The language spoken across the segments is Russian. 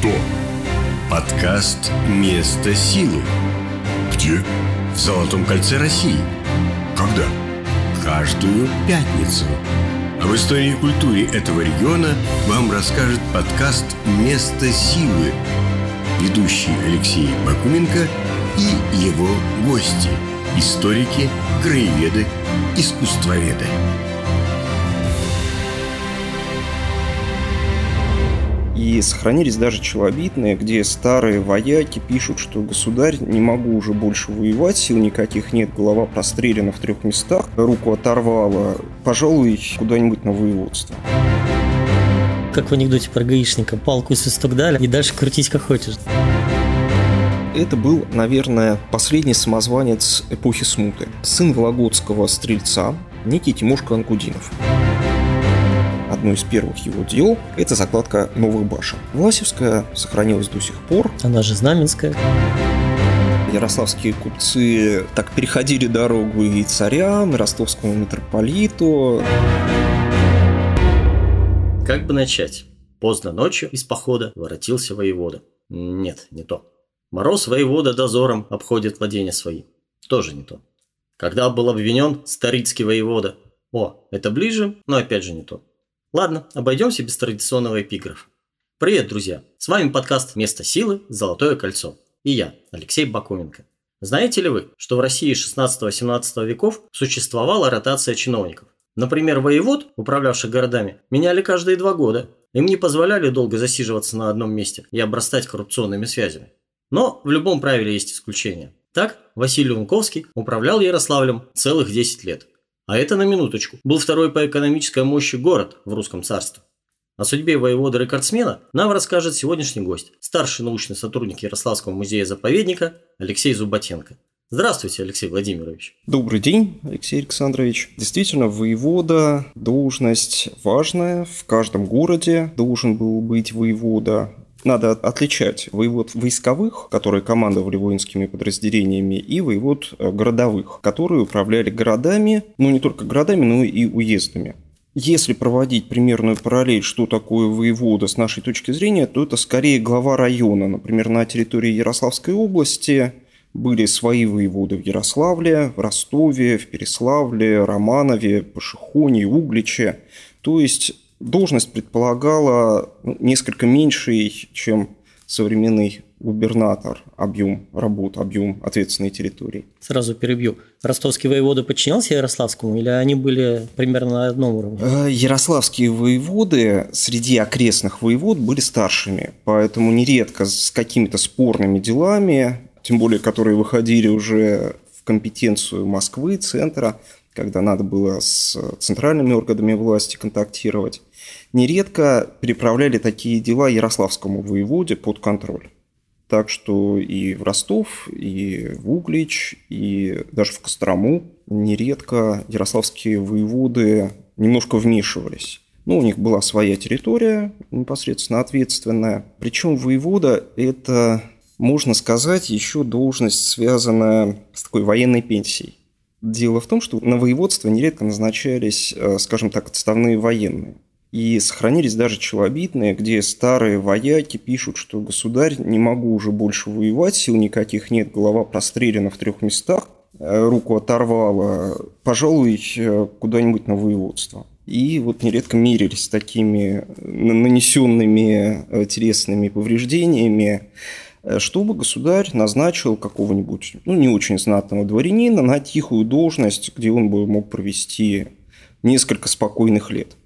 Что? Подкаст «Место силы» Где? в Золотом кольце России. Когда? Каждую пятницу. Об истории и культуре этого региона вам расскажет подкаст «Место силы». Ведущий Алексей Бакуменко и его гости – историки, краеведы, искусствоведы. И сохранились даже челобитные, где старые вояки пишут, что государь, не могу уже больше воевать, сил никаких нет, голова прострелена в трех местах, руку оторвала, пожалуй, куда-нибудь на воеводство. Как в анекдоте про гаишника. Палку и свисток дали, и дальше крутить как хочешь. Это был, наверное, последний самозванец эпохи смуты. Сын вологодского стрельца, некий Тимошка Анкудинов. Одно из первых его дел – это закладка новых башен. Власевская сохранилась до сих пор. Она же Знаменская. Ярославские купцы так переходили дорогу и царям, и ростовскому митрополиту. Как бы начать? Поздно ночью из похода воротился воевода. Нет, не то. Мороз воевода дозором обходит владения свои. Тоже не то. Когда был обвинен старицкий воевода. О, это ближе, но опять же не то. Ладно, обойдемся без традиционного эпиграфа. Привет, друзья! С вами подкаст «Место силы. Золотое кольцо». И я, Алексей Бакуменко. Знаете ли вы, что в России 16-17 веков существовала ротация чиновников? Например, воевод, управлявших городами, меняли каждые два года. Им не позволяли долго засиживаться на одном месте и обрастать коррупционными связями. Но в любом правиле есть исключения. Так, Василий Лунковский управлял Ярославлем целых 10 лет. А это на минуточку. Был второй по экономической мощи город в русском царстве. О судьбе воевода-рекордсмена нам расскажет сегодняшний гость, старший научный сотрудник Ярославского музея-заповедника Алексей Зубатенко. Здравствуйте, Алексей Владимирович. Добрый день, Алексей Александрович. Действительно, воевода – должность важная. В каждом городе должен был быть воевода. Надо отличать воевод войсковых, которые командовали воинскими подразделениями, и воевод э, городовых, которые управляли городами, ну не только городами, но и уездами. Если проводить примерную параллель, что такое воевода с нашей точки зрения, то это скорее глава района. Например, на территории Ярославской области были свои воеводы в Ярославле, в Ростове, в Переславле, Романове, Пашихоне, Угличе. То есть должность предполагала ну, несколько меньший, чем современный губернатор, объем работ, объем ответственной территории. Сразу перебью. Ростовский воевода подчинялся Ярославскому или они были примерно на одном уровне? Э, Ярославские воеводы среди окрестных воевод были старшими, поэтому нередко с какими-то спорными делами, тем более которые выходили уже в компетенцию Москвы, центра, когда надо было с центральными органами власти контактировать, нередко переправляли такие дела Ярославскому воеводе под контроль. Так что и в Ростов, и в Углич, и даже в Кострому нередко ярославские воеводы немножко вмешивались. Ну, у них была своя территория, непосредственно ответственная. Причем воевода – это, можно сказать, еще должность, связанная с такой военной пенсией. Дело в том, что на воеводство нередко назначались, э, скажем так, отставные военные. И сохранились даже челобитные, где старые вояки пишут, что государь, не могу уже больше воевать, сил никаких нет, голова прострелена в трех местах, э, руку оторвала, пожалуй, э, куда-нибудь на воеводство. И вот нередко мирились с такими нанесенными телесными повреждениями, чтобы государь назначил какого-нибудь, ну, не очень знатного дворянина на тихую должность, где он бы мог провести несколько спокойных лет.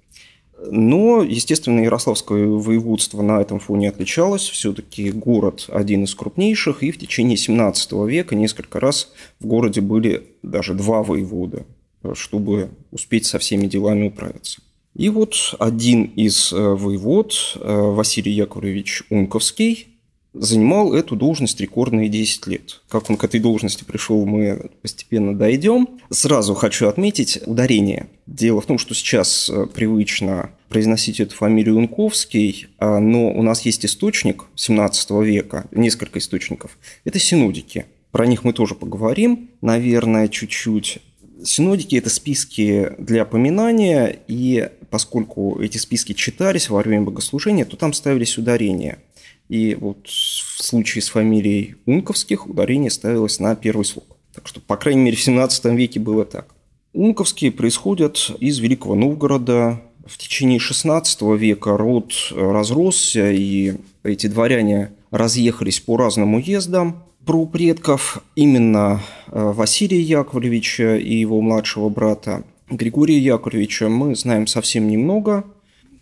Но, естественно, Ярославское воеводство на этом фоне отличалось. Все-таки город один из крупнейших, и в течение 17 века несколько раз в городе были даже два воевода, чтобы успеть со всеми делами управиться. И вот один из э, воевод, э, Василий Яковлевич Унковский, занимал эту должность рекордные 10 лет. Как он к этой должности пришел, мы постепенно дойдем. Сразу хочу отметить ударение. Дело в том, что сейчас э, привычно произносить эту фамилию Унковский, а, но у нас есть источник 17 века, несколько источников. Это синодики. Про них мы тоже поговорим, наверное, чуть-чуть. Синодики – это списки для поминания, и поскольку эти списки читались во время богослужения, то там ставились ударения – И вот в случае с фамилией Унковских ударение ставилось на первый слог. Так что, по крайней мере, в 17 веке было так. Унковские происходят из Великого Новгорода. В течение 16 века род разросся, и эти дворяне разъехались по разным уездам. Про предков именно э, Василия Яковлевича и его младшего брата Григория Яковлевича мы знаем совсем немного.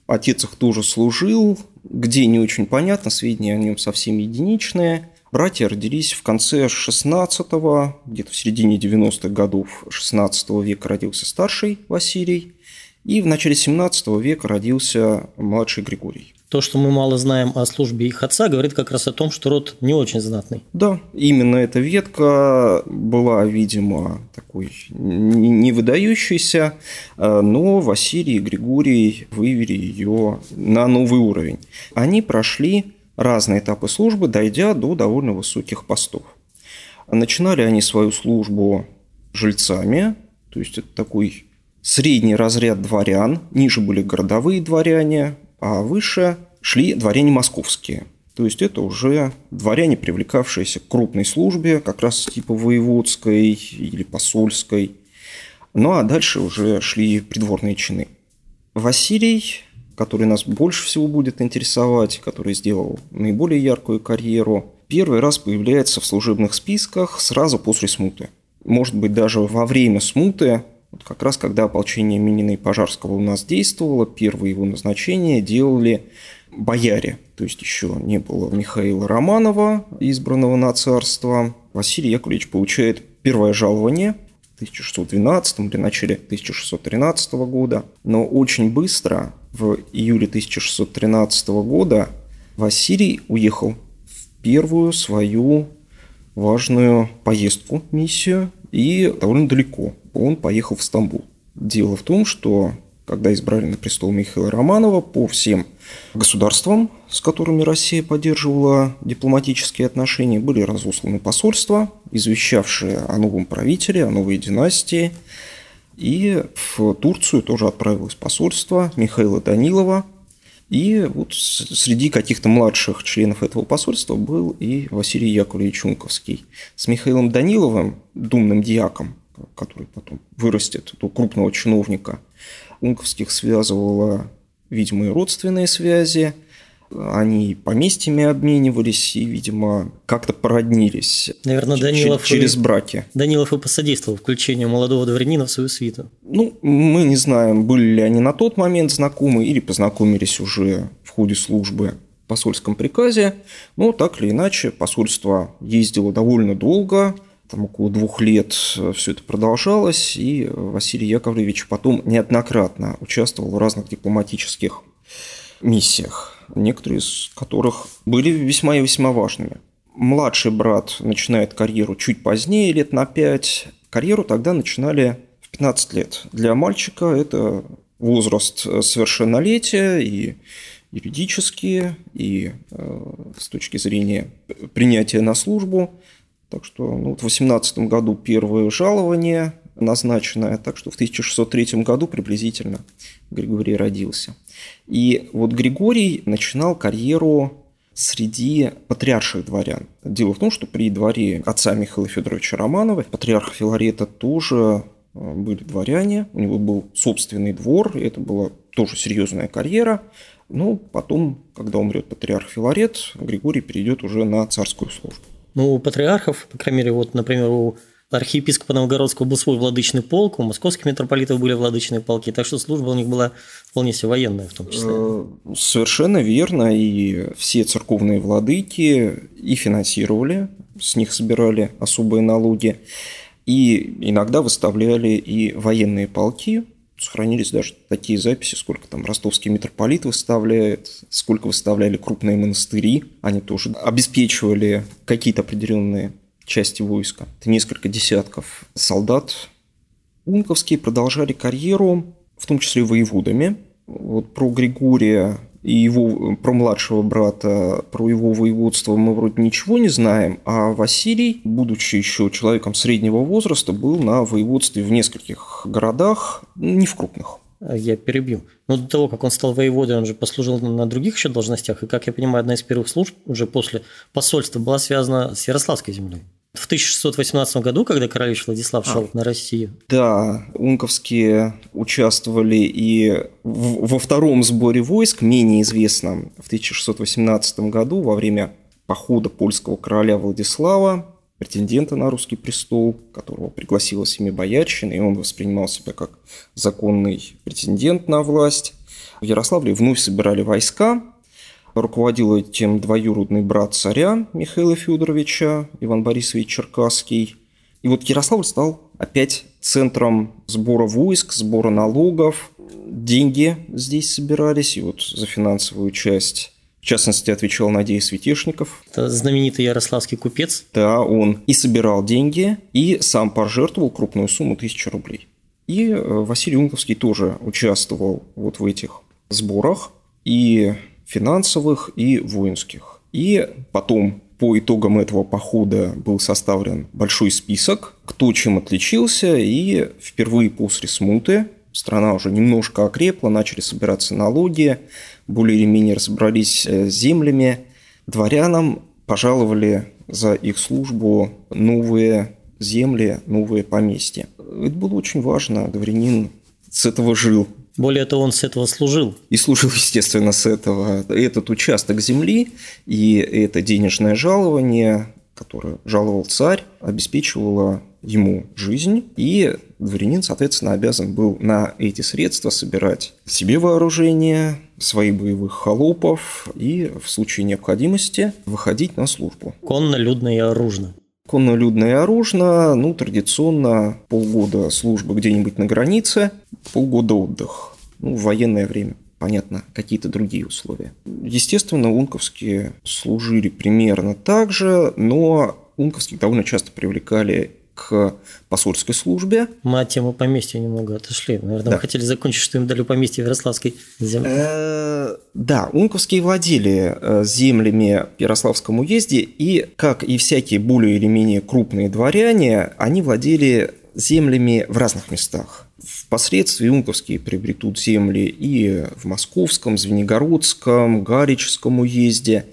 Отец их тоже служил, где не очень понятно, сведения о нем совсем единичные. Братья родились в конце 16-го, где-то в середине 90-х годов 16 века родился старший Василий, и в начале 17 века родился младший Григорий. То, что мы мало знаем о службе их отца, говорит как раз о том, что род не очень знатный. Да, именно эта ветка была, видимо, такой не выдающейся, э, но Василий и Григорий вывели ее на новый уровень. Они прошли разные этапы службы, дойдя до довольно высоких постов. Начинали они свою службу жильцами, то есть это такой средний разряд дворян, ниже были городовые дворяне, а выше шли дворяне московские. То есть это уже дворяне, привлекавшиеся к крупной службе, как раз типа воеводской или посольской. Ну а дальше уже шли придворные чины. Василий, который нас больше всего будет интересовать, который сделал наиболее яркую карьеру, первый раз появляется в служебных списках сразу после смуты. Может быть, даже во время смуты вот как раз когда ополчение Минина и Пожарского у нас действовало, первые его назначения делали бояре. То есть еще не было Михаила Романова, избранного на царство. Василий Яковлевич получает первое жалование в 1612 или начале 1613 года. Но очень быстро, в июле 1613 года, Василий уехал в первую свою важную поездку, миссию, и довольно далеко он поехал в Стамбул. Дело в том, что когда избрали на престол Михаила Романова, по всем государствам, с которыми Россия поддерживала дипломатические отношения, были разосланы посольства, извещавшие о новом правителе, о новой династии. И в Турцию тоже отправилось посольство Михаила Данилова. И вот среди каких-то младших членов этого посольства был и Василий Яковлевич Унковский. С Михаилом Даниловым, думным диаком, который потом вырастет до крупного чиновника. Унковских связывала, видимо, и родственные связи. Они поместьями обменивались и, видимо, как-то породнились. Наверное, Данилов через браки. Данилов и посодействовал включению молодого дворянина в свою свиту. Ну, мы не знаем, были ли они на тот момент знакомы или познакомились уже в ходе службы в посольском приказе. Но так или иначе, посольство ездило довольно долго – там около двух лет э, все это продолжалось, и Василий Яковлевич потом неоднократно участвовал в разных дипломатических миссиях, некоторые из которых были весьма и весьма важными. Младший брат начинает карьеру чуть позднее, лет на пять. Карьеру тогда начинали в 15 лет. Для мальчика это возраст совершеннолетия и юридически, и э, с точки зрения принятия на службу. Так что ну, вот в 2018 году первое жалование назначенное, так что в 1603 году приблизительно Григорий родился. И вот Григорий начинал карьеру среди патриарших дворян. Дело в том, что при дворе отца Михаила Федоровича Романова, патриарха Филарета тоже э, были дворяне, у него был собственный двор, и это была тоже серьезная карьера. Но потом, когда умрет патриарх Филарет, Григорий перейдет уже на царскую службу. Ну, у патриархов, по крайней мере, вот, например, у архиепископа Новгородского был свой владычный полк, у московских митрополитов были владычные полки, так что служба у них была вполне себе военная в том числе. Э, совершенно верно, и все церковные владыки и финансировали, с них собирали особые налоги, и иногда выставляли и военные полки, сохранились даже такие записи, сколько там ростовский митрополит выставляет, сколько выставляли крупные монастыри. Они тоже обеспечивали какие-то определенные части войска. Это несколько десятков солдат. Унковские продолжали карьеру, в том числе воеводами. Вот про Григория и его, про младшего брата, про его воеводство мы вроде ничего не знаем, а Василий, будучи еще человеком среднего возраста, был на воеводстве в нескольких городах, не в крупных, я перебью. Но до того, как он стал воеводой, он же послужил на других еще должностях. И, как я понимаю, одна из первых служб уже после посольства была связана с Ярославской землей. В 1618 году, когда королевич Владислав шел а, на Россию. Да, унковские участвовали и во втором сборе войск, менее известном, в 1618 году во время похода польского короля Владислава претендента на русский престол, которого пригласила боярщина, и он воспринимал себя как законный претендент на власть. В Ярославле вновь собирали войска, руководил этим двоюродный брат царя Михаила Федоровича, Иван Борисович Черкасский. И вот Ярославль стал опять центром сбора войск, сбора налогов. Деньги здесь собирались, и вот за финансовую часть в частности, отвечал Надея Светешников. Это знаменитый ярославский купец. Да, он и собирал деньги, и сам пожертвовал крупную сумму тысячи рублей. И э, Василий Унковский тоже участвовал вот в этих сборах, и финансовых, и воинских. И потом по итогам этого похода был составлен большой список, кто чем отличился, и впервые после смуты страна уже немножко окрепла, начали собираться налоги, более или менее разобрались э, с землями. Дворянам пожаловали за их службу новые земли, новые поместья. Это было очень важно. Дворянин с этого жил. Более того, он с этого служил. И служил, естественно, с этого. Этот участок земли и это денежное жалование, которое жаловал царь, обеспечивало ему жизнь, и дворянин, соответственно, обязан был на эти средства собирать себе вооружение, своих боевых холопов и в случае необходимости выходить на службу. Конно, людно и оружно. Конно, людно и оружно, ну, традиционно полгода службы где-нибудь на границе, полгода отдых. Ну, в военное время понятно, какие-то другие условия. Естественно, унковские служили примерно так же, но унковских довольно часто привлекали к посольской службе. Мы от темы поместья немного отошли. Наверное, да. мы хотели закончить, что им дали поместье в Ярославской земле. Э, да, унковские владели э, землями в Ярославском уезде, и, как и всякие более или менее крупные дворяне, они владели землями в разных местах. Впоследствии унковские приобретут земли и в Московском, Звенигородском, Гарическом уезде.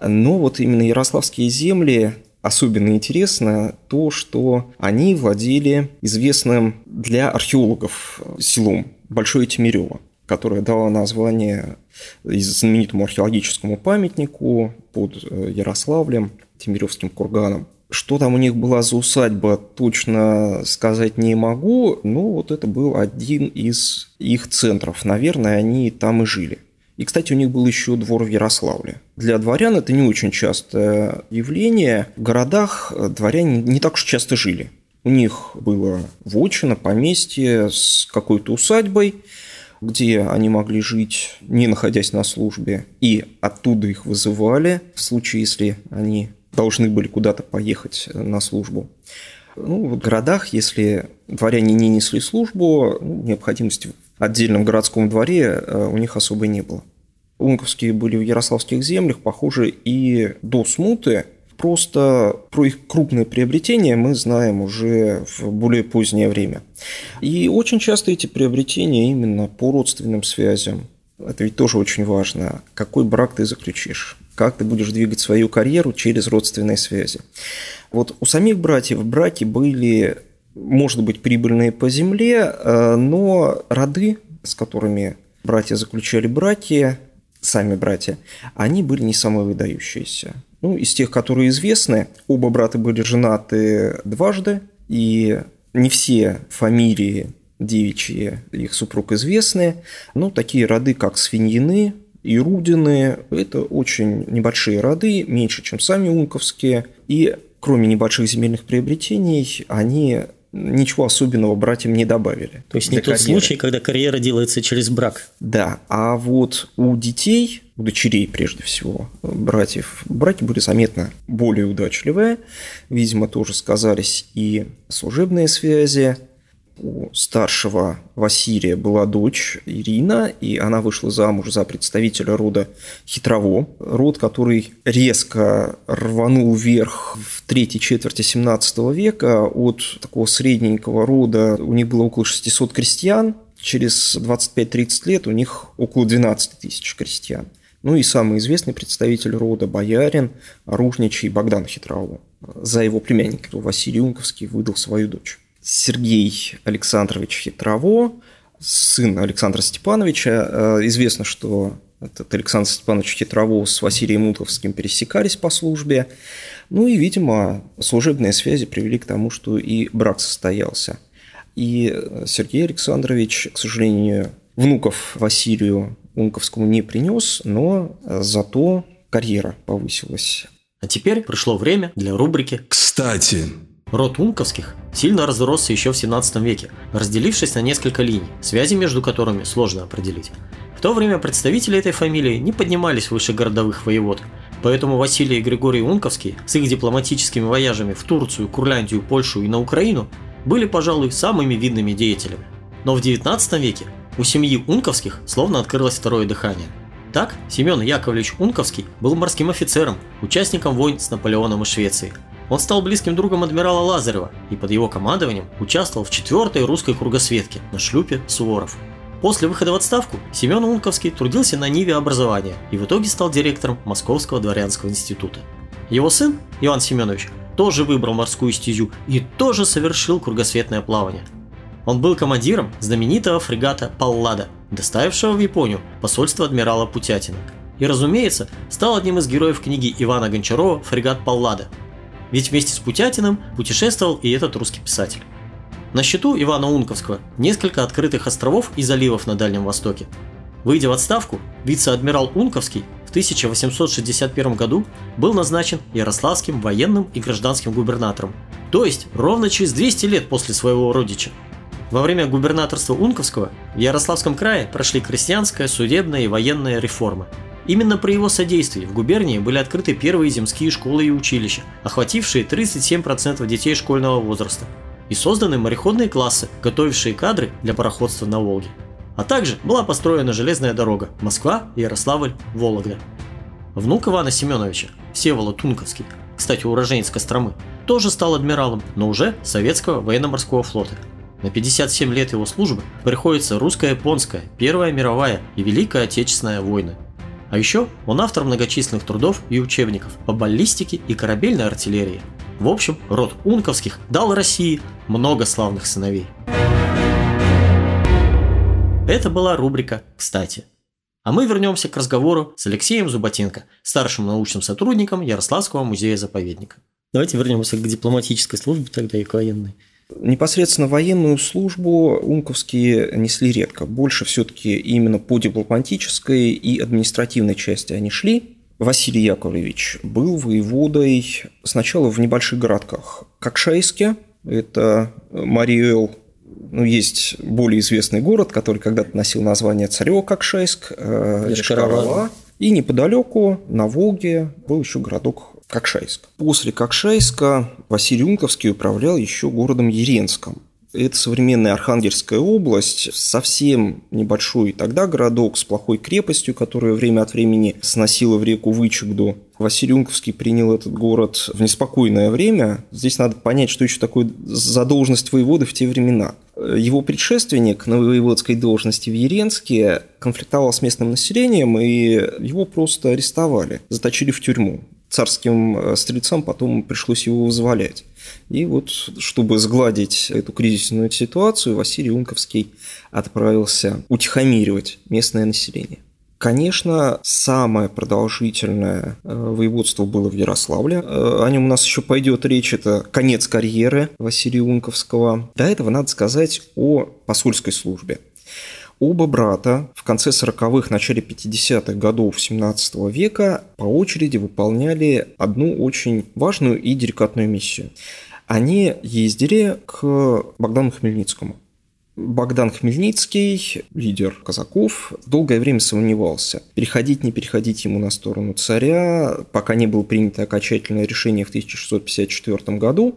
Но вот именно ярославские земли особенно интересно то, что они владели известным для археологов селом Большое Тимирево, которое дало название знаменитому археологическому памятнику под э, Ярославлем, Тимиревским курганом. Что там у них была за усадьба, точно сказать не могу, но вот это был один из их центров. Наверное, они там и жили. И, кстати, у них был еще двор в Ярославле. Для дворян это не очень частое явление. В городах дворяне не так уж часто жили. У них было вотчина, поместье с какой-то усадьбой, где они могли жить, не находясь на службе, и оттуда их вызывали в случае, если они должны были куда-то поехать на службу. Ну, в городах, если дворяне не несли службу, ну, необходимости отдельном городском дворе э, у них особо не было. Унковские были в ярославских землях, похоже, и до смуты. Просто про их крупные приобретения мы знаем уже в более позднее время. И очень часто эти приобретения именно по родственным связям. Это ведь тоже очень важно. Какой брак ты заключишь? Как ты будешь двигать свою карьеру через родственные связи? Вот у самих братьев браки были может быть, прибыльные по земле, э, но роды, с которыми братья заключали браки, сами братья, они были не самые выдающиеся. Ну, из тех, которые известны, оба брата были женаты дважды, и не все фамилии девичьи их супруг известны, но такие роды, как Свиньины и Рудины, это очень небольшие роды, меньше, чем сами унковские, и кроме небольших земельных приобретений, они ничего особенного братьям не добавили. То есть не тот карьеры. случай, когда карьера делается через брак. Да, а вот у детей, у дочерей прежде всего, братьев, браки были заметно более удачливые. Видимо, тоже сказались и служебные связи, у старшего Василия была дочь Ирина, и она вышла замуж за представителя рода Хитрово, род, который резко рванул вверх в третьей четверти 17 века от такого средненького рода, у них было около 600 крестьян, через 25-30 лет у них около 12 тысяч крестьян. Ну и самый известный представитель рода боярин, оружничий Богдан Хитрово. За его племянника Василий Унковский выдал свою дочь. Сергей Александрович Хитрово, сын Александра Степановича. Э, известно, что этот Александр Степанович Хитрово с Василием Унковским пересекались по службе. Ну и, видимо, служебные связи привели к тому, что и брак состоялся. И Сергей Александрович, к сожалению, внуков Василию Унковскому не принес, но зато карьера повысилась. А теперь пришло время для рубрики «Кстати». Род Унковских сильно разросся еще в 17 веке, разделившись на несколько линий, связи между которыми сложно определить. В то время представители этой фамилии не поднимались выше городовых воевод, поэтому Василий и Григорий Унковский с их дипломатическими вояжами в Турцию, Курляндию, Польшу и на Украину были, пожалуй, самыми видными деятелями. Но в 19 веке у семьи Унковских словно открылось второе дыхание. Так, Семен Яковлевич Унковский был морским офицером, участником войн с Наполеоном и Швецией. Он стал близким другом адмирала Лазарева и под его командованием участвовал в четвертой русской кругосветке на шлюпе «Суворов». После выхода в отставку Семен Унковский трудился на Ниве образования и в итоге стал директором Московского дворянского института. Его сын, Иван Семенович, тоже выбрал морскую стезю и тоже совершил кругосветное плавание. Он был командиром знаменитого фрегата «Паллада», доставившего в Японию посольство адмирала Путятина. И, разумеется, стал одним из героев книги Ивана Гончарова «Фрегат Паллада». Ведь вместе с Путятиным путешествовал и этот русский писатель. На счету Ивана Унковского несколько открытых островов и заливов на Дальнем Востоке. Выйдя в отставку, вице-адмирал Унковский в 1861 году был назначен Ярославским военным и гражданским губернатором, то есть ровно через 200 лет после своего родича. Во время губернаторства Унковского в Ярославском крае прошли крестьянская, судебная и военная реформы. Именно при его содействии в губернии были открыты первые земские школы и училища, охватившие 37% детей школьного возраста – и созданы мореходные классы, готовившие кадры для пароходства на Волге. А также была построена железная дорога Москва, Ярославль, Вологда. Внук Ивана Семеновича, Всеволод Тунковский, кстати, уроженец Костромы, тоже стал адмиралом, но уже советского военно-морского флота. На 57 лет его службы приходится русско-японская, Первая мировая и Великая Отечественная войны. А еще он автор многочисленных трудов и учебников по баллистике и корабельной артиллерии – в общем, род Унковских дал России много славных сыновей. Это была рубрика «Кстати». А мы вернемся к разговору с Алексеем Зуботенко, старшим научным сотрудником Ярославского музея-заповедника. Давайте вернемся к дипломатической службе тогда и к военной. Непосредственно военную службу унковские несли редко. Больше все-таки именно по дипломатической и административной части они шли. Василий Яковлевич был воеводой сначала в небольших городках. Кокшайске, это Мариэл, ну, есть более известный город, который когда-то носил название Царево Кокшайск, Ишкарова. И неподалеку, на Волге, был еще городок Кокшайск. После Кокшайска Василий Унковский управлял еще городом Еренском. Это современная Архангельская область, совсем небольшой тогда городок с плохой крепостью, которая время от времени сносила в реку Вычегду. Василий Унковский принял этот город в неспокойное время. Здесь надо понять, что еще такое задолженность воеводы в те времена. Его предшественник на воеводской должности в Еренске конфликтовал с местным населением, и его просто арестовали, заточили в тюрьму. Царским стрельцам потом пришлось его вызволять. И вот, чтобы сгладить эту кризисную ситуацию, Василий Унковский отправился утихомиривать местное население. Конечно, самое продолжительное э, воеводство было в Ярославле. Э, о нем у нас еще пойдет речь. Это конец карьеры Василия Унковского. До этого надо сказать о посольской службе. Оба брата в конце 40-х, начале 50-х годов 17 века по очереди выполняли одну очень важную и деликатную миссию. Они ездили к Богдану Хмельницкому. Богдан Хмельницкий, лидер казаков, долгое время сомневался, переходить, не переходить ему на сторону царя, пока не было принято окончательное решение в 1654 году.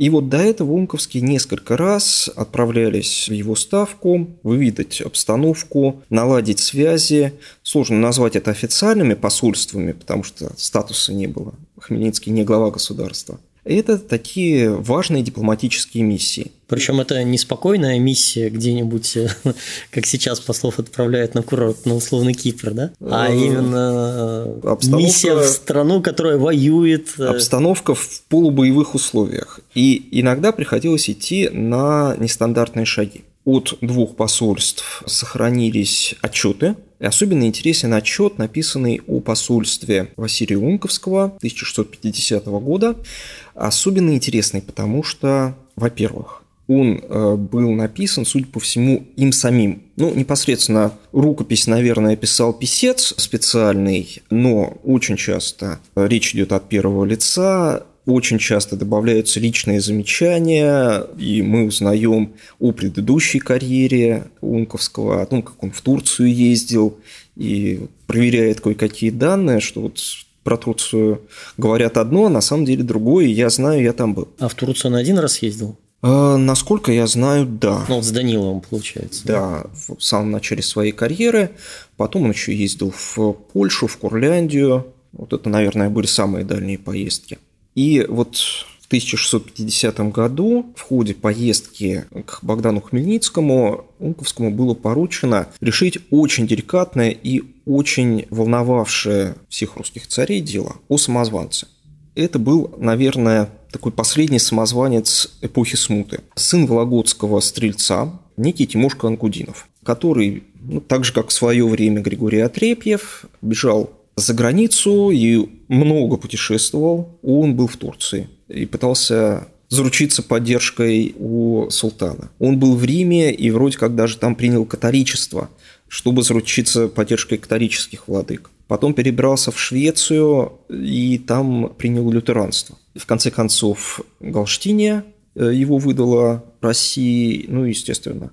И вот до этого Унковский несколько раз отправлялись в его ставку, выведать обстановку, наладить связи. Сложно назвать это официальными посольствами, потому что статуса не было. Хмельницкий не глава государства. Это такие важные дипломатические миссии. Причем это не спокойная миссия где-нибудь, э, как сейчас послов отправляют на курорт, на условный Кипр, да? А Э, именно обстановка- миссия в страну, которая воюет. э, Обстановка в полубоевых условиях. И иногда приходилось идти на нестандартные шаги. От двух посольств сохранились отчеты. Особенно интересен отчет, написанный о посольстве Василия Унковского 1650 года. Особенно интересный, потому что, во-первых, он э, был написан, судя по всему, им самим. Ну, непосредственно рукопись, наверное, писал писец специальный, но очень часто речь идет от первого лица, очень часто добавляются личные замечания, и мы узнаем о предыдущей карьере Унковского, о том, как он в Турцию ездил, и проверяет кое-какие данные, что вот про Турцию говорят одно, а на самом деле другое, я знаю, я там был. А в Турцию он один раз ездил? А, насколько я знаю, да. Ну, вот с Даниловым, получается. Да, в самом начале своей карьеры. Потом он еще ездил в Польшу, в Курляндию. Вот это, наверное, были самые дальние поездки. И вот в 1650 году в ходе поездки к Богдану Хмельницкому Унковскому было поручено решить очень деликатное и очень волновавшее всех русских царей дело о самозванце. Это был, наверное, такой последний самозванец эпохи смуты. Сын вологодского стрельца, некий Тимошка Анкудинов, который, ну, так же, как в свое время Григорий Отрепьев, бежал за границу и много путешествовал. Он был в Турции и пытался заручиться поддержкой у султана. Он был в Риме и вроде как даже там принял католичество, чтобы заручиться поддержкой католических владык. Потом перебрался в Швецию и там принял лютеранство. В конце концов, Галштиния э, его выдала России, ну, естественно.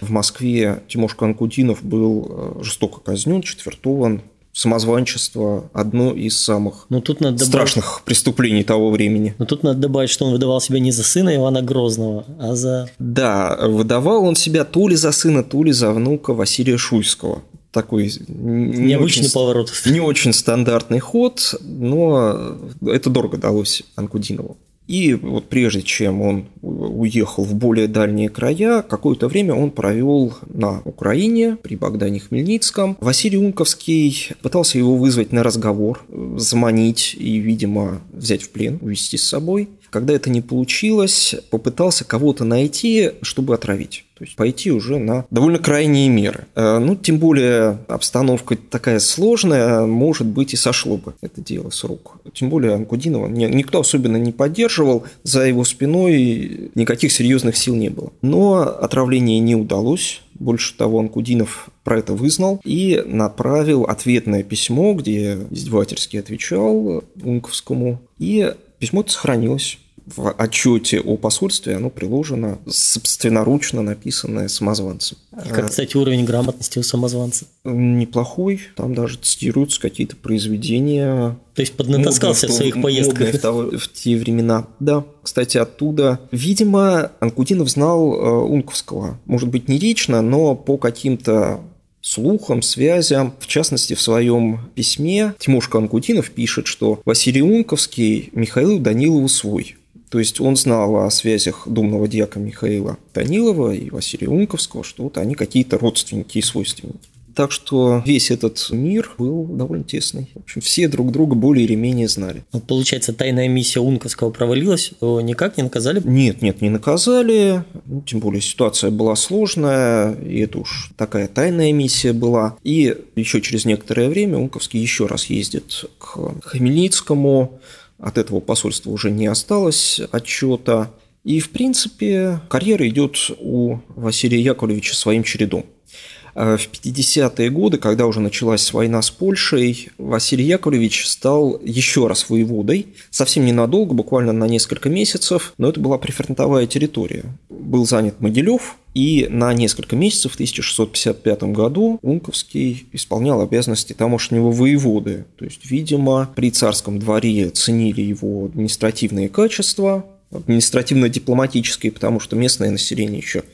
В Москве Тимошка Анкудинов был э, жестоко казнен, четвертован. Самозванчество – одно из самых Но тут надо добавить, страшных преступлений того времени. но тут надо добавить, что он выдавал себя не за сына Ивана Грозного, а за... Да, выдавал он себя то ли за сына, то ли за внука Василия Шуйского. Такой не Необычный очень, поворот. не очень стандартный ход, но это дорого далось Анкудинову. И вот прежде чем он уехал в более дальние края, какое-то время он провел на Украине при Богдане Хмельницком. Василий Унковский пытался его вызвать на разговор, э, заманить и, видимо, взять в плен, увезти с собой. Когда это не получилось, попытался кого-то найти, чтобы отравить. То есть пойти уже на довольно крайние меры. Э, Ну, тем более обстановка такая сложная, может быть, и сошло бы это дело с рук. Тем более Анкудинова ни- никто особенно не поддерживал, за его спиной никаких серьезных сил не было. Но отравление не удалось. Больше того, Анкудинов про это вызнал и направил ответное письмо, где издевательски отвечал Унковскому. И письмо сохранилось. В отчете о посольстве оно приложено собственноручно написанное самозванцем. Как, кстати, уровень грамотности у самозванца. Неплохой, там даже цитируются какие-то произведения. То есть поднатаскался в модные своих то- поездках. в, того- в те времена. Да, кстати, оттуда. Видимо, Анкудинов знал э, Унковского. Может быть, не лично, но по каким-то слухам, связям. В частности, в своем письме Тимошка Анкудинов пишет, что Василий Унковский Михаилу Данилову свой. То есть он знал о связях думного дьяка Михаила Данилова и Василия Унковского, что вот они какие-то родственники и свойственники. Так что весь этот мир был довольно тесный. В общем, все друг друга более или менее знали. Вот, получается, тайная миссия Унковского провалилась, его никак не наказали. Нет, нет, не наказали. Ну, тем более ситуация была сложная, и это уж такая тайная миссия была. И еще через некоторое время Унковский еще раз ездит к Хмельницкому. От этого посольства уже не осталось отчета. И, в принципе, карьера идет у Василия Яковлевича своим чередом. А В 50-е годы, когда уже началась война с Польшей, Василий Яковлевич стал еще раз воеводой. Совсем ненадолго, буквально на несколько месяцев, но это была прифронтовая территория. Был занят Могилев, и на несколько месяцев в 1655 году Унковский исполнял обязанности тамошнего воеводы. То есть, видимо, при царском дворе ценили его административные качества, административно-дипломатической, потому что местное население еще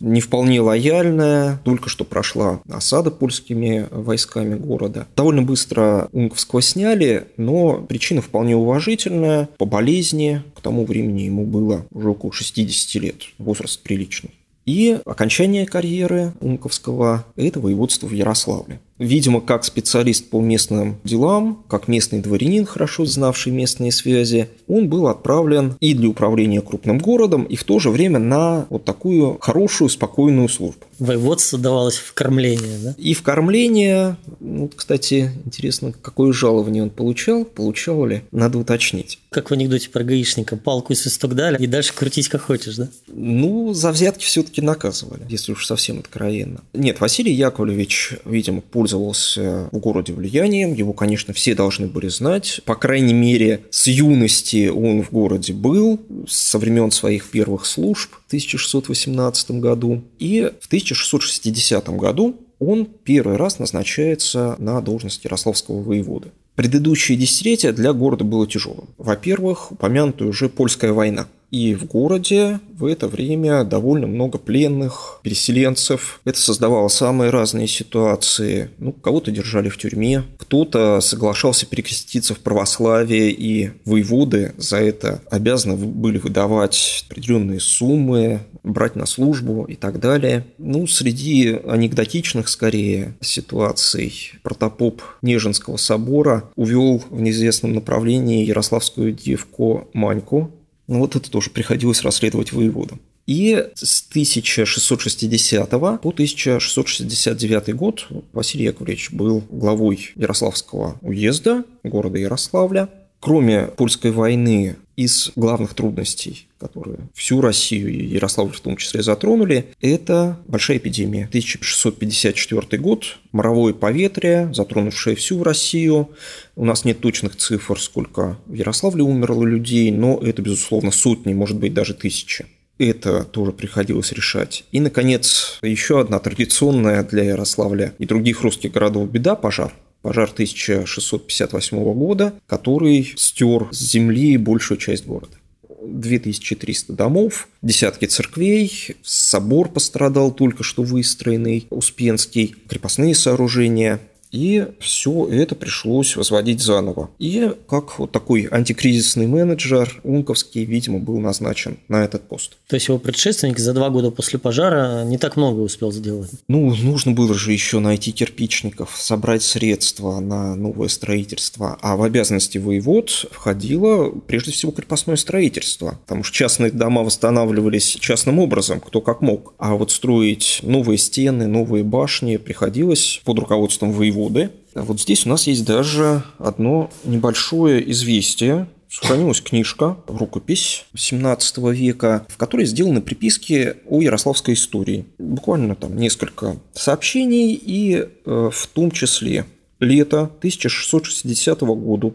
не вполне лояльное, только что прошла осада польскими войсками города. Довольно быстро Унковского сняли, но причина вполне уважительная, по болезни, к тому времени ему было уже около 60 лет, возраст приличный. И окончание карьеры Унковского – это воеводство в Ярославле. Видимо, как специалист по местным делам, как местный дворянин, хорошо знавший местные связи, он был отправлен и для управления крупным городом, и в то же время на вот такую хорошую, спокойную службу. Воеводство давалось в кормление, да? И в кормление, ну, кстати, интересно, какое жалование он получал, получал ли, надо уточнить. Как в анекдоте про гаишника, палку и свисток дали, и дальше крутить как хочешь, да? Ну, за взятки все-таки наказывали, если уж совсем откровенно. Нет, Василий Яковлевич, видимо, пользовался в городе влиянием, его, конечно, все должны были знать. По крайней мере, с юности он в городе был, со времен своих первых служб в 1618 году. И в 1660 году он первый раз назначается на должность ярославского воевода. Предыдущее десятилетие для города было тяжелым. Во-первых, упомянутая уже польская война – и в городе в это время довольно много пленных, переселенцев. Это создавало самые разные ситуации. Ну, кого-то держали в тюрьме, кто-то соглашался перекреститься в православие, и воеводы за это обязаны были выдавать определенные суммы, брать на службу и так далее. Ну, среди анекдотичных, скорее, ситуаций протопоп Нежинского собора увел в неизвестном направлении ярославскую девку Маньку, ну вот это тоже приходилось расследовать воеводам. И с 1660 по 1669 год Василий Яковлевич был главой Ярославского уезда города Ярославля. Кроме польской войны, из главных трудностей, которые всю Россию и Ярославль в том числе затронули, это большая эпидемия. 1654 год, моровое поветрие, затронувшее всю Россию. У нас нет точных цифр, сколько в Ярославле умерло людей, но это, безусловно, сотни, может быть, даже тысячи. Это тоже приходилось решать. И, наконец, еще одна традиционная для Ярославля и других русских городов беда – пожар пожар 1658 года, который стер с земли большую часть города. 2300 домов, десятки церквей, собор пострадал только что выстроенный, Успенский, крепостные сооружения – и все это пришлось возводить заново. И как вот такой антикризисный менеджер Унковский, видимо, был назначен на этот пост. То есть его предшественник за два года после пожара не так много успел сделать? Ну, нужно было же еще найти кирпичников, собрать средства на новое строительство. А в обязанности воевод входило прежде всего крепостное строительство, потому что частные дома восстанавливались частным образом, кто как мог. А вот строить новые стены, новые башни приходилось под руководством воевод годы. Вот здесь у нас есть даже одно небольшое известие. Сохранилась книжка, рукопись 17 века, в которой сделаны приписки о ярославской истории. Буквально там несколько сообщений, и э, в том числе лето 1660 года,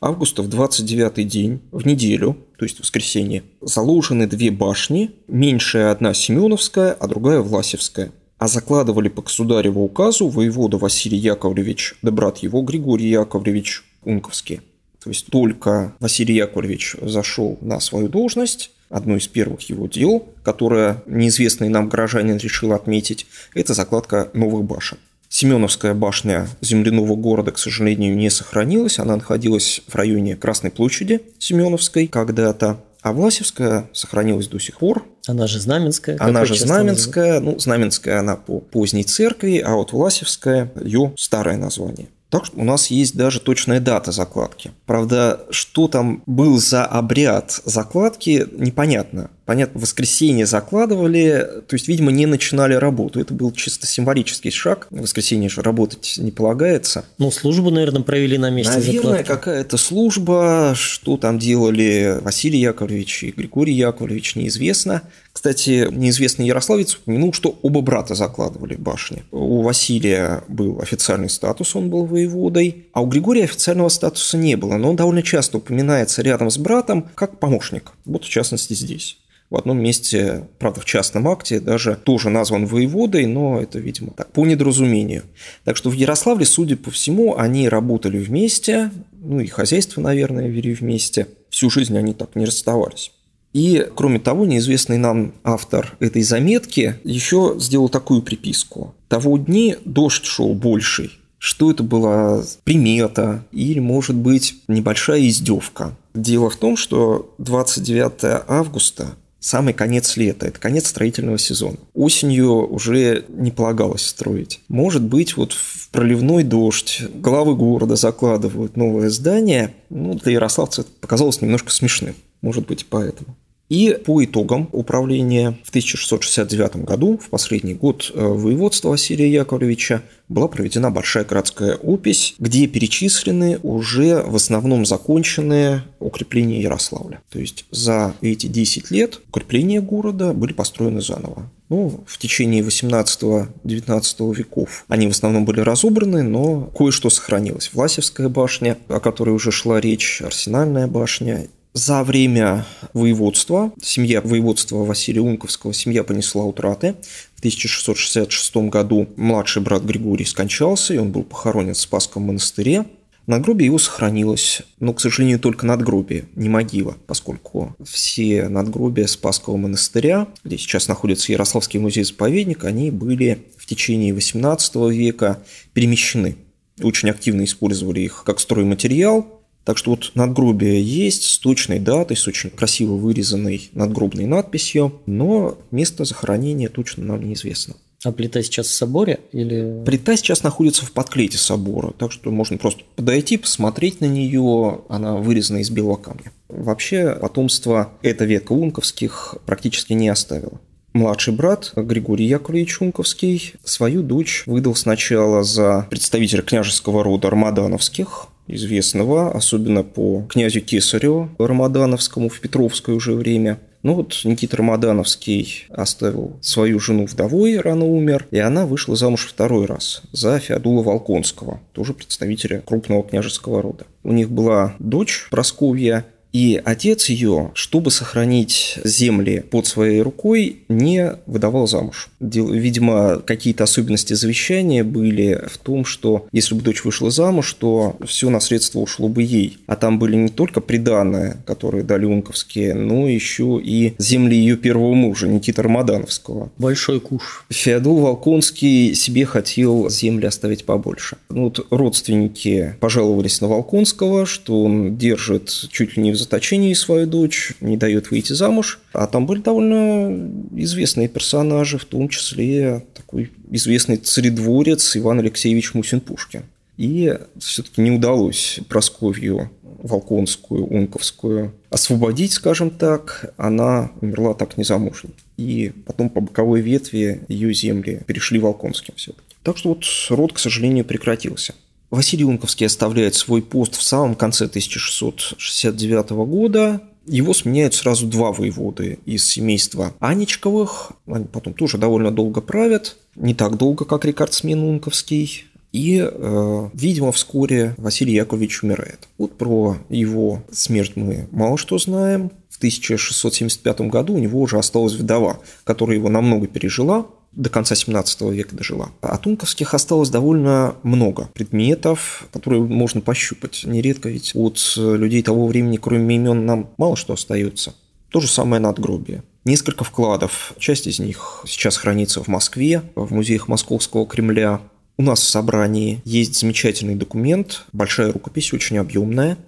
августа в 29 день, в неделю, то есть в воскресенье, заложены две башни, меньшая одна Семеновская, а другая Власевская а закладывали по государеву указу воевода Василий Яковлевич, да брат его Григорий Яковлевич Унковский. То есть только Василий Яковлевич зашел на свою должность, одно из первых его дел, которое неизвестный нам горожанин решил отметить, это закладка новых башен. Семеновская башня земляного города, к сожалению, не сохранилась. Она находилась в районе Красной площади Семеновской когда-то. А Власевская сохранилась до сих пор. Она же Знаменская. Она же Знаменская. Ну, Знаменская она по поздней церкви, а вот Власевская ее старое название. Так что у нас есть даже точная дата закладки. Правда, что там был за обряд закладки, непонятно. Понятно, в воскресенье закладывали, то есть, видимо, не начинали работу. Это был чисто символический шаг. В воскресенье же работать не полагается. Ну, службу, наверное, провели на месте Наверное, какая-то служба, что там делали Василий Яковлевич и Григорий Яковлевич, неизвестно. Кстати, неизвестный ярославец упомянул, что оба брата закладывали башни. У Василия был официальный статус, он был воеводой, а у Григория официального статуса не было, но он довольно часто упоминается рядом с братом как помощник. Вот в частности здесь. В одном месте, правда, в частном акте, даже тоже назван воеводой, но это, видимо, так, по недоразумению. Так что в Ярославле, судя по всему, они работали вместе, ну и хозяйство, наверное, вели вместе. Всю жизнь они так не расставались. И, кроме того, неизвестный нам автор этой заметки еще сделал такую приписку. Того дни дождь шел больший. Что это была примета или, может быть, небольшая издевка? Дело в том, что 29 августа самый конец лета, это конец строительного сезона. Осенью уже не полагалось строить. Может быть, вот в проливной дождь, главы города закладывают новое здание, ну, для ярославца это показалось немножко смешным. Может быть, поэтому. И по итогам управления в 1669 году, в последний год э, воеводства Василия Яковлевича, была проведена большая городская опись, где перечислены уже в основном законченные укрепления Ярославля. То есть за эти 10 лет укрепления города были построены заново. Ну, в течение 18-19 веков они в основном были разобраны, но кое-что сохранилось. Власевская башня, о которой уже шла речь, Арсенальная башня за время воеводства, семья воеводства Василия Унковского, семья понесла утраты. В 1666 году младший брат Григорий скончался, и он был похоронен в Спасском монастыре. Надгробие его сохранилось, но, к сожалению, только надгробие, не могила, поскольку все надгробия Спасского монастыря, где сейчас находится Ярославский музей-заповедник, они были в течение XVIII века перемещены. Очень активно использовали их как стройматериал, так что вот надгробие есть с точной датой, с очень красиво вырезанной надгробной надписью, но место захоронения точно нам неизвестно. А плита сейчас в соборе или... Плита сейчас находится в подклете собора, так что можно просто подойти, посмотреть на нее, она вырезана из белого камня. Вообще потомство эта ветка Унковских практически не оставила. Младший брат Григорий Яковлевич Унковский свою дочь выдал сначала за представителя княжеского рода Армадановских, известного, особенно по князю Кесареву Рамадановскому в Петровское уже время. Ну вот Никита Рамадановский оставил свою жену вдовой, рано умер, и она вышла замуж второй раз за Феодула Волконского, тоже представителя крупного княжеского рода. У них была дочь Просковья, и отец ее, чтобы сохранить земли под своей рукой, не выдавал замуж. Видимо, какие-то особенности завещания были в том, что если бы дочь вышла замуж, то все наследство ушло бы ей. А там были не только приданные, которые дали Унковские, но еще и земли ее первого мужа, Никиты Рамадановского. Большой куш. Феодул Волконский себе хотел земли оставить побольше. Ну, вот родственники пожаловались на Волконского, что он держит чуть ли не в заточении свою дочь, не дает выйти замуж. А там были довольно известные персонажи, в том числе такой известный царедворец Иван Алексеевич Мусин-Пушкин. И все-таки не удалось Просковью Волконскую, Унковскую освободить, скажем так. Она умерла так незамужней. И потом по боковой ветви ее земли перешли Волконским все-таки. Так что вот род, к сожалению, прекратился. Василий Унковский оставляет свой пост в самом конце 1669 года. Его сменяют сразу два воеводы из семейства Анечковых. Они потом тоже довольно долго правят. Не так долго, как рекордсмен Унковский. И, э, видимо, вскоре Василий Яковлевич умирает. Вот про его смерть мы мало что знаем. В 1675 году у него уже осталась вдова, которая его намного пережила, до конца 17 века дожила. А Тунковских осталось довольно много предметов, которые можно пощупать. Нередко ведь от людей того времени, кроме имен, нам мало что остается. То же самое надгробие. Несколько вкладов. Часть из них сейчас хранится в Москве, в музеях Московского Кремля. У нас в собрании есть замечательный документ, большая рукопись, очень объемная,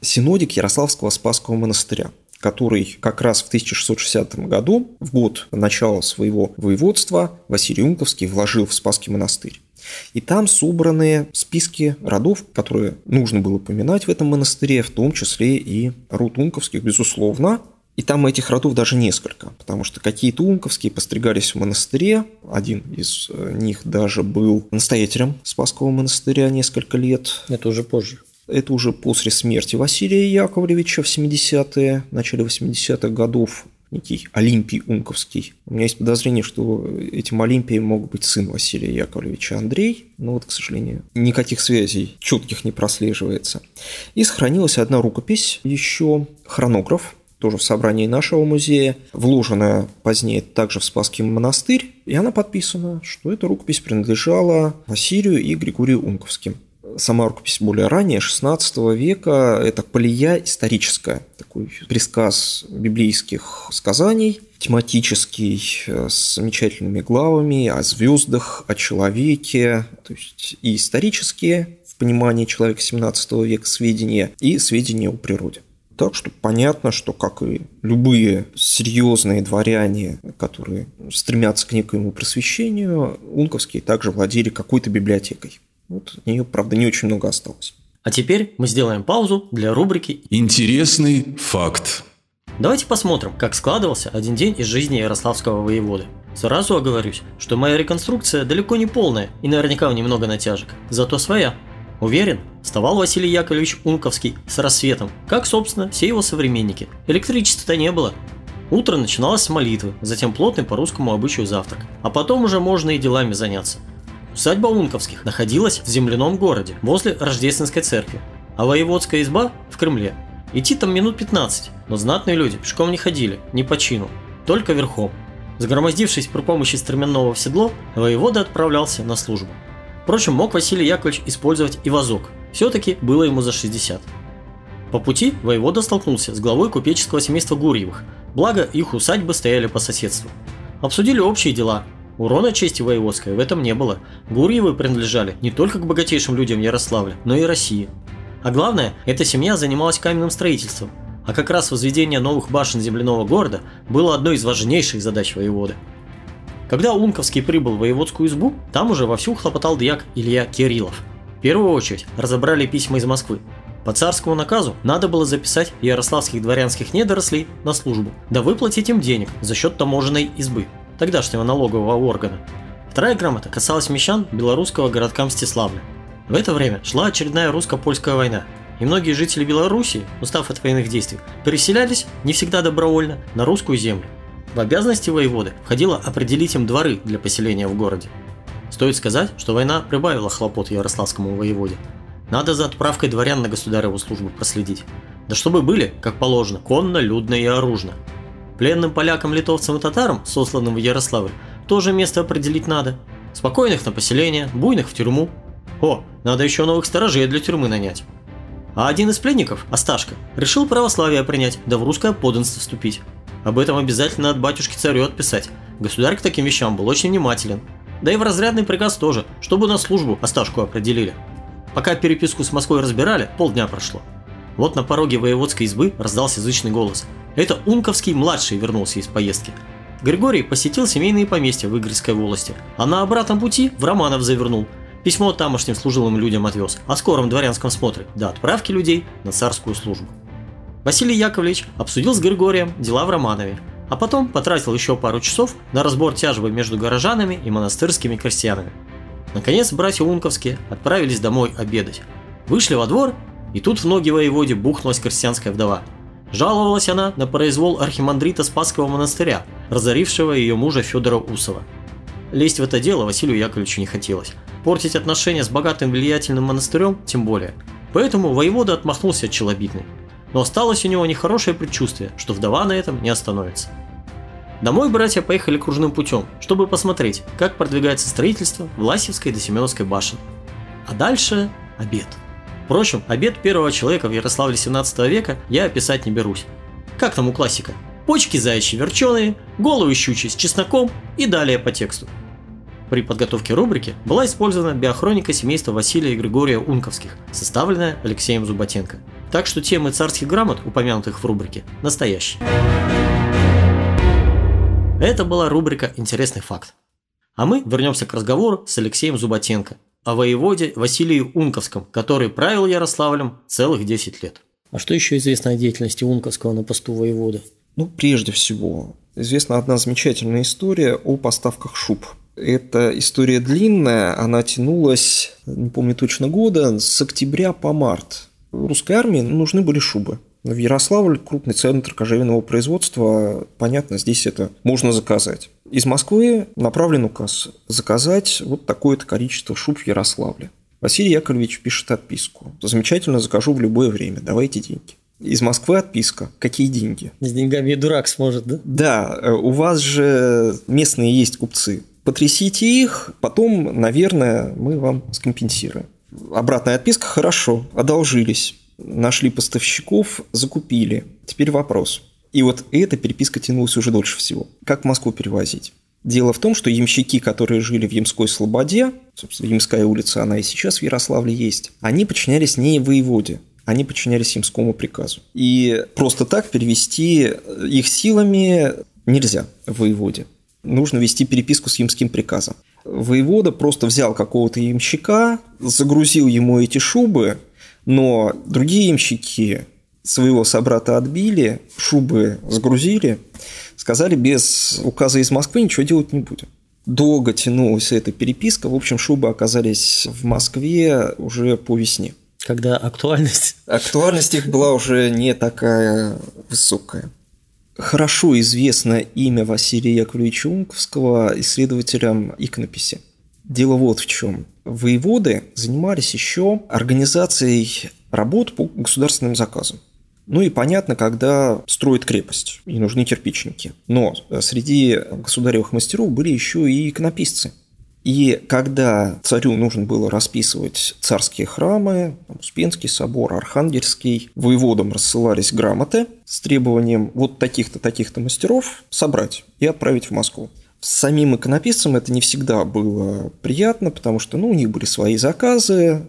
синодик Ярославского Спасского монастыря который как раз в 1660 году, в год начала своего воеводства, Василий Унковский вложил в Спасский монастырь. И там собраны списки родов, которые нужно было поминать в этом монастыре, в том числе и род Унковских, безусловно. И там этих родов даже несколько, потому что какие-то Унковские постригались в монастыре. Один из э, них даже был настоятелем Спасского монастыря несколько лет. Это уже позже. Это уже после смерти Василия Яковлевича в 70-е, начале 80-х годов некий Олимпий Унковский. У меня есть подозрение, что этим Олимпием мог быть сын Василия Яковлевича Андрей, но вот, к сожалению, никаких связей четких не прослеживается. И сохранилась одна рукопись, еще хронограф, тоже в собрании нашего музея, вложенная позднее также в Спасский монастырь, и она подписана, что эта рукопись принадлежала Василию и Григорию Унковским сама рукопись более ранняя, 16 века, это полия историческая, такой пересказ библейских сказаний, тематический, э, с замечательными главами о звездах, о человеке, то есть и исторические в понимании человека 17 века сведения, и сведения о природе. Так что понятно, что как и любые серьезные дворяне, которые стремятся к некоему просвещению, унковские также владели какой-то библиотекой. Вот от нее, правда, не очень много осталось. А теперь мы сделаем паузу для рубрики Интересный факт. Давайте посмотрим, как складывался один день из жизни Ярославского воеводы. Сразу оговорюсь, что моя реконструкция далеко не полная и наверняка немного натяжек, зато своя. Уверен, вставал Василий Яковлевич Унковский с рассветом, как, собственно, все его современники. Электричества-то не было. Утро начиналось с молитвы, затем плотный по русскому обычаю завтрак, а потом уже можно и делами заняться. Усадьба Унковских находилась в земляном городе, возле Рождественской церкви, а воеводская изба в Кремле. Идти там минут 15, но знатные люди пешком не ходили, не по чину, только верхом. Загромоздившись при помощи стременного в седло, воевода отправлялся на службу. Впрочем, мог Василий Яковлевич использовать и вазок. Все-таки было ему за 60. По пути воевода столкнулся с главой купеческого семейства Гурьевых, благо их усадьбы стояли по соседству. Обсудили общие дела. Урона чести воеводской в этом не было. Гурьевы принадлежали не только к богатейшим людям Ярославля, но и России. А главное, эта семья занималась каменным строительством, а как раз возведение новых башен земляного города было одной из важнейших задач воеводы – когда Унковский прибыл в воеводскую избу, там уже вовсю хлопотал дьяк Илья Кириллов. В первую очередь разобрали письма из Москвы. По царскому наказу надо было записать ярославских дворянских недорослей на службу, да выплатить им денег за счет таможенной избы, тогдашнего налогового органа. Вторая грамота касалась мещан белорусского городка Мстиславля. В это время шла очередная русско-польская война, и многие жители Белоруссии, устав от военных действий, переселялись, не всегда добровольно, на русскую землю. В обязанности воеводы входило определить им дворы для поселения в городе. Стоит сказать, что война прибавила хлопот ярославскому воеводе. Надо за отправкой дворян на государеву службу проследить. Да чтобы были, как положено, конно, людно и оружно. Пленным полякам, литовцам и татарам, сосланным в Ярославль, тоже место определить надо. Спокойных на поселение, буйных в тюрьму. О, надо еще новых сторожей для тюрьмы нанять. А один из пленников, Осташка, решил православие принять, да в русское подданство вступить. Об этом обязательно от батюшки царю отписать. Государь к таким вещам был очень внимателен. Да и в разрядный приказ тоже, чтобы на службу Осташку определили. Пока переписку с Москвой разбирали, полдня прошло. Вот на пороге воеводской избы раздался язычный голос. Это Унковский младший вернулся из поездки. Григорий посетил семейные поместья в Игорской волости, а на обратном пути в Романов завернул. Письмо тамошним служилым людям отвез о скором дворянском смотре до отправки людей на царскую службу. Василий Яковлевич обсудил с Григорием дела в Романове, а потом потратил еще пару часов на разбор тяжбы между горожанами и монастырскими крестьянами. Наконец, братья Унковские отправились домой обедать. Вышли во двор, и тут в ноги воеводе бухнулась крестьянская вдова. Жаловалась она на произвол архимандрита Спасского монастыря, разорившего ее мужа Федора Усова. Лезть в это дело Василию Яковлевичу не хотелось. Портить отношения с богатым влиятельным монастырем тем более. Поэтому воевода отмахнулся от челобитной но осталось у него нехорошее предчувствие, что вдова на этом не остановится. Домой братья поехали кружным путем, чтобы посмотреть, как продвигается строительство Власевской до Семеновской башен. А дальше обед. Впрочем, обед первого человека в Ярославле 17 века я описать не берусь. Как там у классика? Почки заячьи верченые, головы щучьи с чесноком и далее по тексту. При подготовке рубрики была использована биохроника семейства Василия и Григория Унковских, составленная Алексеем Зуботенко – так что темы царских грамот, упомянутых в рубрике, настоящие. Это была рубрика «Интересный факт». А мы вернемся к разговору с Алексеем Зуботенко о воеводе Василии Унковском, который правил Ярославлем целых 10 лет. А что еще известно о деятельности Унковского на посту воевода? Ну, прежде всего, известна одна замечательная история о поставках шуб. Эта история длинная, она тянулась, не помню точно года, с октября по март русской армии нужны были шубы. В Ярославль крупный центр кожевенного производства, понятно, здесь это можно заказать. Из Москвы направлен указ заказать вот такое-то количество шуб в Ярославле. Василий Яковлевич пишет отписку. Замечательно, закажу в любое время, давайте деньги. Из Москвы отписка. Какие деньги? С деньгами и дурак сможет, да? Да, э, у вас же местные есть купцы. Потрясите их, потом, наверное, мы вам скомпенсируем. Обратная отписка – хорошо, одолжились. Нашли поставщиков, закупили. Теперь вопрос. И вот эта переписка тянулась уже дольше всего. Как в Москву перевозить? Дело в том, что ямщики, которые жили в Ямской Слободе, собственно, Ямская улица, она и сейчас в Ярославле есть, они подчинялись не воеводе, они подчинялись Ямскому приказу. И просто так перевести их силами нельзя в воеводе. Нужно вести переписку с Ямским приказом. Воевода просто взял какого-то ямщика, загрузил ему эти шубы, но другие ямщики своего собрата отбили, шубы сгрузили, сказали, без указа из Москвы ничего делать не будем. Долго тянулась эта переписка. В общем, шубы оказались в Москве уже по весне. Когда актуальность? Актуальность их была уже не такая высокая. Хорошо известно имя Василия Яковлевича Унковского исследователям иконописи. Дело вот в чем. Воеводы занимались еще организацией работ по государственным заказам. Ну и понятно, когда строят крепость, и нужны кирпичники. Но среди государевых мастеров были еще и иконописцы. И когда царю нужно было расписывать царские храмы, Успенский собор, Архангельский, воеводам рассылались грамоты с требованием вот таких-то, таких-то мастеров собрать и отправить в Москву. Самим иконописцам это не всегда было приятно, потому что ну, у них были свои заказы,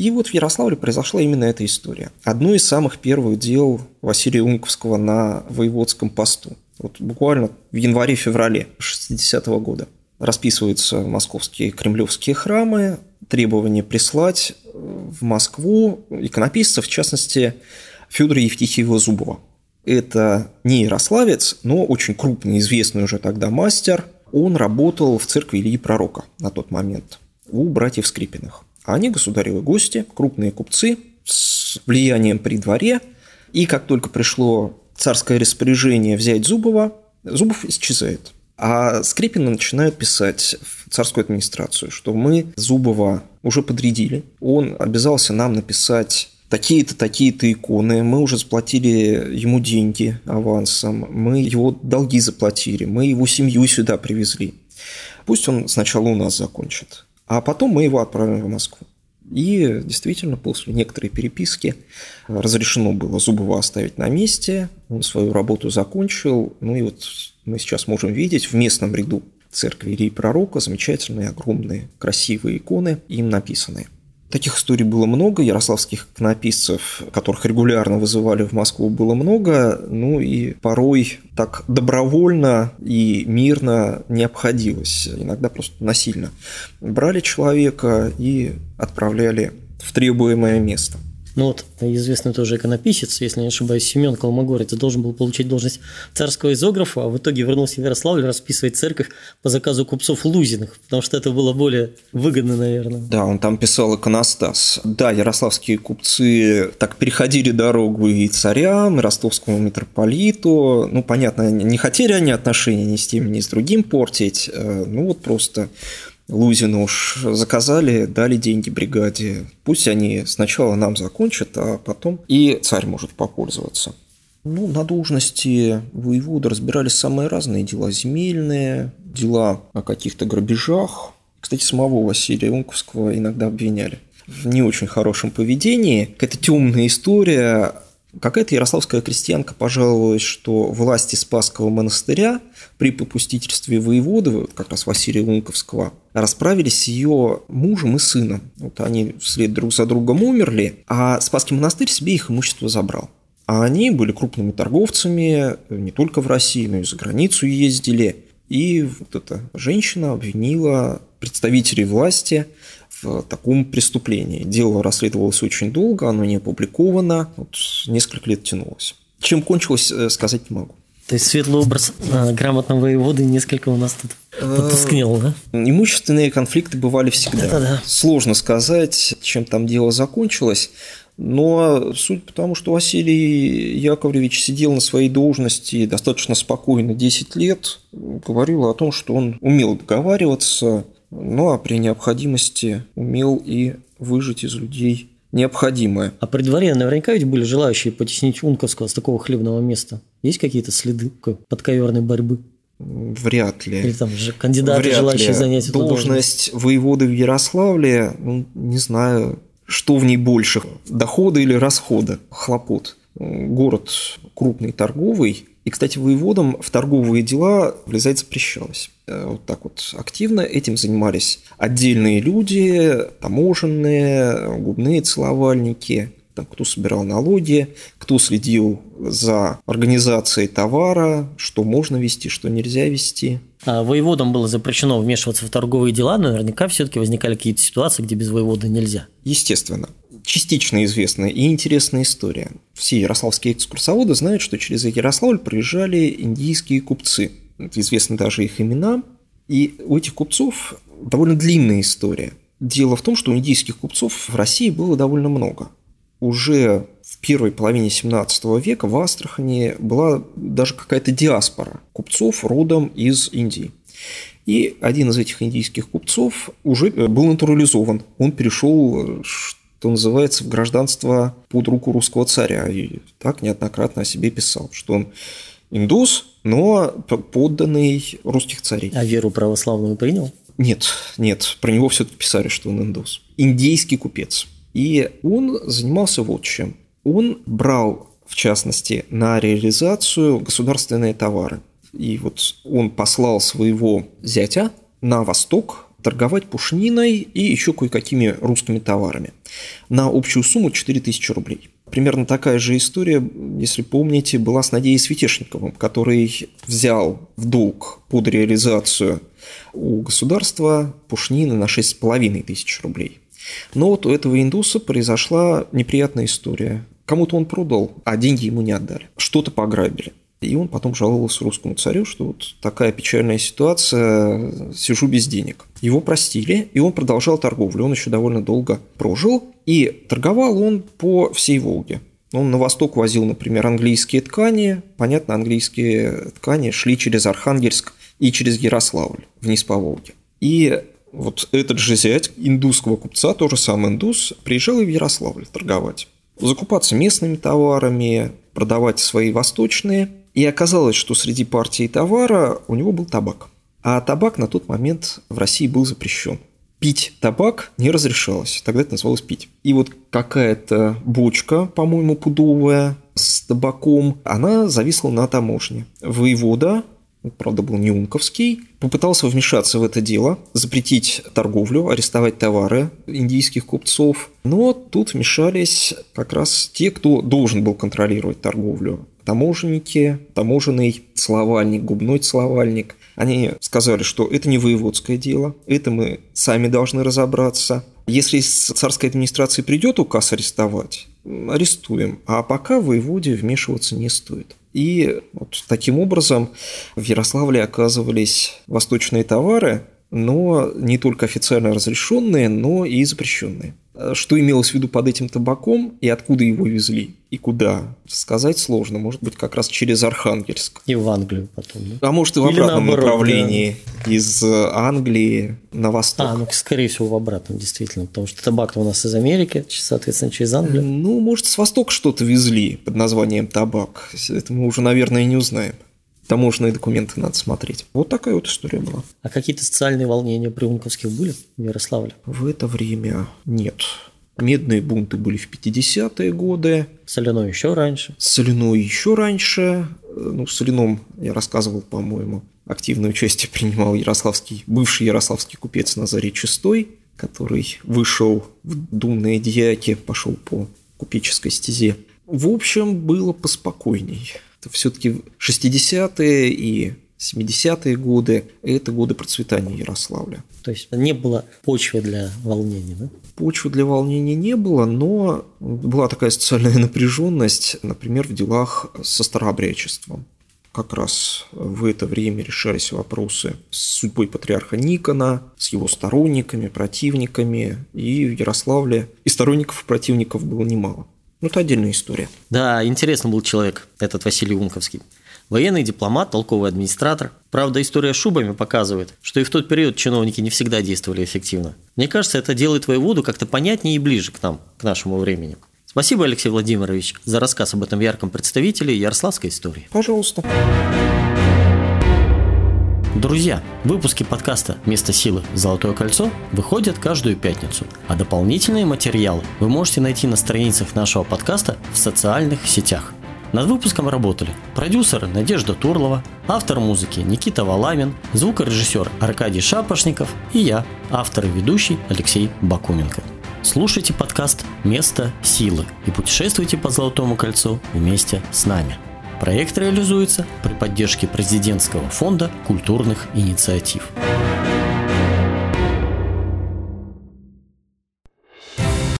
и вот в Ярославле произошла именно эта история. Одно из самых первых дел Василия Унковского на воеводском посту. Вот буквально в январе-феврале 60-го года расписываются московские кремлевские храмы, требование прислать в Москву иконописцев, в частности, Федора Евтихиева Зубова. Это не ярославец, но очень крупный, известный уже тогда мастер. Он работал в церкви Ильи Пророка на тот момент у братьев Скрипиных. А они государевы гости, крупные купцы с влиянием при дворе. И как только пришло царское распоряжение взять Зубова, Зубов исчезает. А Скрипины начинают писать в царскую администрацию, что мы Зубова уже подрядили. Он обязался нам написать такие-то, такие-то иконы, мы уже заплатили ему деньги авансом, мы его долги заплатили, мы его семью сюда привезли. Пусть он сначала у нас закончит. А потом мы его отправим в Москву. И действительно, после некоторой переписки разрешено было Зубова оставить на месте. Он свою работу закончил. Ну и вот мы сейчас можем видеть в местном ряду церкви Ильи Пророка замечательные, огромные, красивые иконы, им написанные – Таких историй было много, ярославских иконописцев, которых регулярно вызывали в Москву, было много, ну и порой так добровольно и мирно не обходилось, иногда просто насильно. Брали человека и отправляли в требуемое место – ну вот известный тоже иконописец, если не ошибаюсь, Семен Колмогорец, должен был получить должность царского изографа, а в итоге вернулся в Ярославль расписывать церковь по заказу купцов Лузиных, потому что это было более выгодно, наверное. Да, он там писал иконостас. Да, ярославские купцы так переходили дорогу и царям, и ростовскому митрополиту. Ну, понятно, не хотели они отношения ни с тем, ни с другим портить. Э, ну, вот просто Лузину уж заказали, дали деньги бригаде. Пусть они сначала нам закончат, а потом и царь может попользоваться. Ну, на должности воевода разбирались самые разные дела. Земельные, дела о каких-то грабежах. Кстати, самого Василия Унковского иногда обвиняли в не очень хорошем поведении. Какая-то темная история Какая-то ярославская крестьянка пожаловалась, что власти Спасского монастыря при попустительстве воеводы, как раз Василия Лунковского, расправились с ее мужем и сыном. Вот они вслед друг за другом умерли, а Спасский монастырь себе их имущество забрал. А они были крупными торговцами не только в России, но и за границу ездили. И вот эта женщина обвинила представителей власти в таком преступлении. Дело расследовалось очень долго, оно не опубликовано, вот несколько лет тянулось. Чем кончилось, э, сказать не могу. То есть светлый образ э, грамотного воеводы несколько у нас тут потускнел, да? Имущественные конфликты бывали всегда. Это да. Сложно сказать, чем там дело закончилось. Но суть потому, что Василий Яковлевич сидел на своей должности достаточно спокойно 10 лет, говорил о том, что он умел договариваться, ну а при необходимости умел и выжить из людей необходимое. А при дворе наверняка ведь были желающие потеснить Унковского с такого хлебного места. Есть какие-то следы подковерной борьбы? Вряд ли. Или там же кандидаты, Вряд желающие ли. занять эту должность. Должность воеводы в Ярославле, ну, не знаю, что в ней больше, дохода или расхода, хлопот. Город крупный, торговый, и, кстати, воеводам в торговые дела влезать запрещалось. Э, вот так вот активно этим занимались отдельные люди, таможенные, губные целовальники, там, кто собирал налоги, кто следил за организацией товара, что можно вести, что нельзя вести. А воеводам было запрещено вмешиваться в торговые дела, но наверняка все-таки возникали какие-то ситуации, где без воевода нельзя. Естественно. Частично известная и интересная история. Все ярославские экскурсоводы знают, что через Ярославль проезжали индийские купцы. Известны даже их имена. И у этих купцов довольно длинная история. Дело в том, что индийских купцов в России было довольно много уже в первой половине 17 века в Астрахани была даже какая-то диаспора купцов родом из Индии. И один из этих индийских купцов уже э, был натурализован. Он перешел, что называется, в гражданство под руку русского царя. И так неоднократно о себе писал, что он индус, но подданный русских царей. А веру православную принял? Нет, нет, про него все-таки писали, что он индус. Индейский купец. И он занимался вот чем. Он брал, в частности, на реализацию государственные товары. И вот он послал своего зятя на восток торговать пушниной и еще кое-какими русскими товарами на общую сумму 4000 рублей. Примерно такая же история, если помните, была с Надеей Светешниковым, который взял в долг под реализацию у государства пушнины на 6,5 тысяч рублей. Но вот у этого индуса произошла неприятная история. Кому-то он продал, а деньги ему не отдали. Что-то пограбили. И он потом жаловался русскому царю, что вот такая печальная ситуация, сижу без денег. Его простили, и он продолжал торговлю. Он еще довольно долго прожил, и торговал он по всей Волге. Он на восток возил, например, английские ткани. Понятно, английские ткани шли через Архангельск и через Ярославль вниз по Волге. И вот этот же зять индусского купца, тоже сам индус, приезжал и в Ярославль торговать. Закупаться местными товарами, продавать свои восточные. И оказалось, что среди партии товара у него был табак. А табак на тот момент в России был запрещен. Пить табак не разрешалось, тогда это называлось пить. И вот какая-то бочка, по-моему, пудовая, с табаком, она зависла на таможне. Воевода правда, был не Унковский, попытался вмешаться в это дело, запретить торговлю, арестовать товары индийских купцов. Но тут вмешались как раз те, кто должен был контролировать торговлю. Таможенники, таможенный словальник, губной словальник. Они сказали, что это не воеводское дело, это мы сами должны разобраться. Если из царской администрации придет указ арестовать, арестуем, а пока воеводе вмешиваться не стоит. И вот таким образом в Ярославле оказывались восточные товары, но не только официально разрешенные, но и запрещенные. Что имелось в виду под этим табаком и откуда его везли и куда, сказать сложно. Может быть, как раз через Архангельск. И в Англию потом. Да? А может, и в Или обратном наоборот, направлении. Да. Из Англии на восток. А, ну, скорее всего, в обратном, действительно. Потому что табак у нас из Америки, соответственно, через Англию. Ну, может, с востока что-то везли под названием табак. Это мы уже, наверное, не узнаем таможенные документы надо смотреть. Вот такая вот история была. А какие-то социальные волнения при Унковских были в Ярославле? В это время нет. Медные бунты были в 50-е годы. Соляной еще раньше. Соляной еще раньше. Ну, в Соляном я рассказывал, по-моему, активное участие принимал ярославский, бывший ярославский купец Назарий Чистой, который вышел в думные дьяки, пошел по купеческой стезе. В общем, было поспокойней все-таки 60-е и 70-е годы – это годы процветания Ярославля. То есть не было почвы для волнений, да? Почвы для волнений не было, но была такая социальная напряженность, например, в делах со старообрядчеством. Как раз в это время решались вопросы с судьбой патриарха Никона, с его сторонниками, противниками, и в Ярославле и сторонников, и противников было немало. Ну, это отдельная история. Да, интересный был человек, этот Василий Унковский. Военный дипломат, толковый администратор. Правда, история с шубами показывает, что и в тот период чиновники не всегда действовали эффективно. Мне кажется, это делает воеводу как-то понятнее и ближе к нам, к нашему времени. Спасибо, Алексей Владимирович, за рассказ об этом ярком представителе ярославской истории. Пожалуйста. Друзья, выпуски подкаста «Место силы. Золотое кольцо» выходят каждую пятницу, а дополнительные материалы вы можете найти на страницах нашего подкаста в социальных сетях. Над выпуском работали продюсер Надежда Турлова, автор музыки Никита Валамин, звукорежиссер Аркадий Шапошников и я, автор и ведущий Алексей Бакуменко. Слушайте подкаст «Место силы» и путешествуйте по Золотому кольцу вместе с нами. Проект реализуется при поддержке президентского фонда культурных инициатив.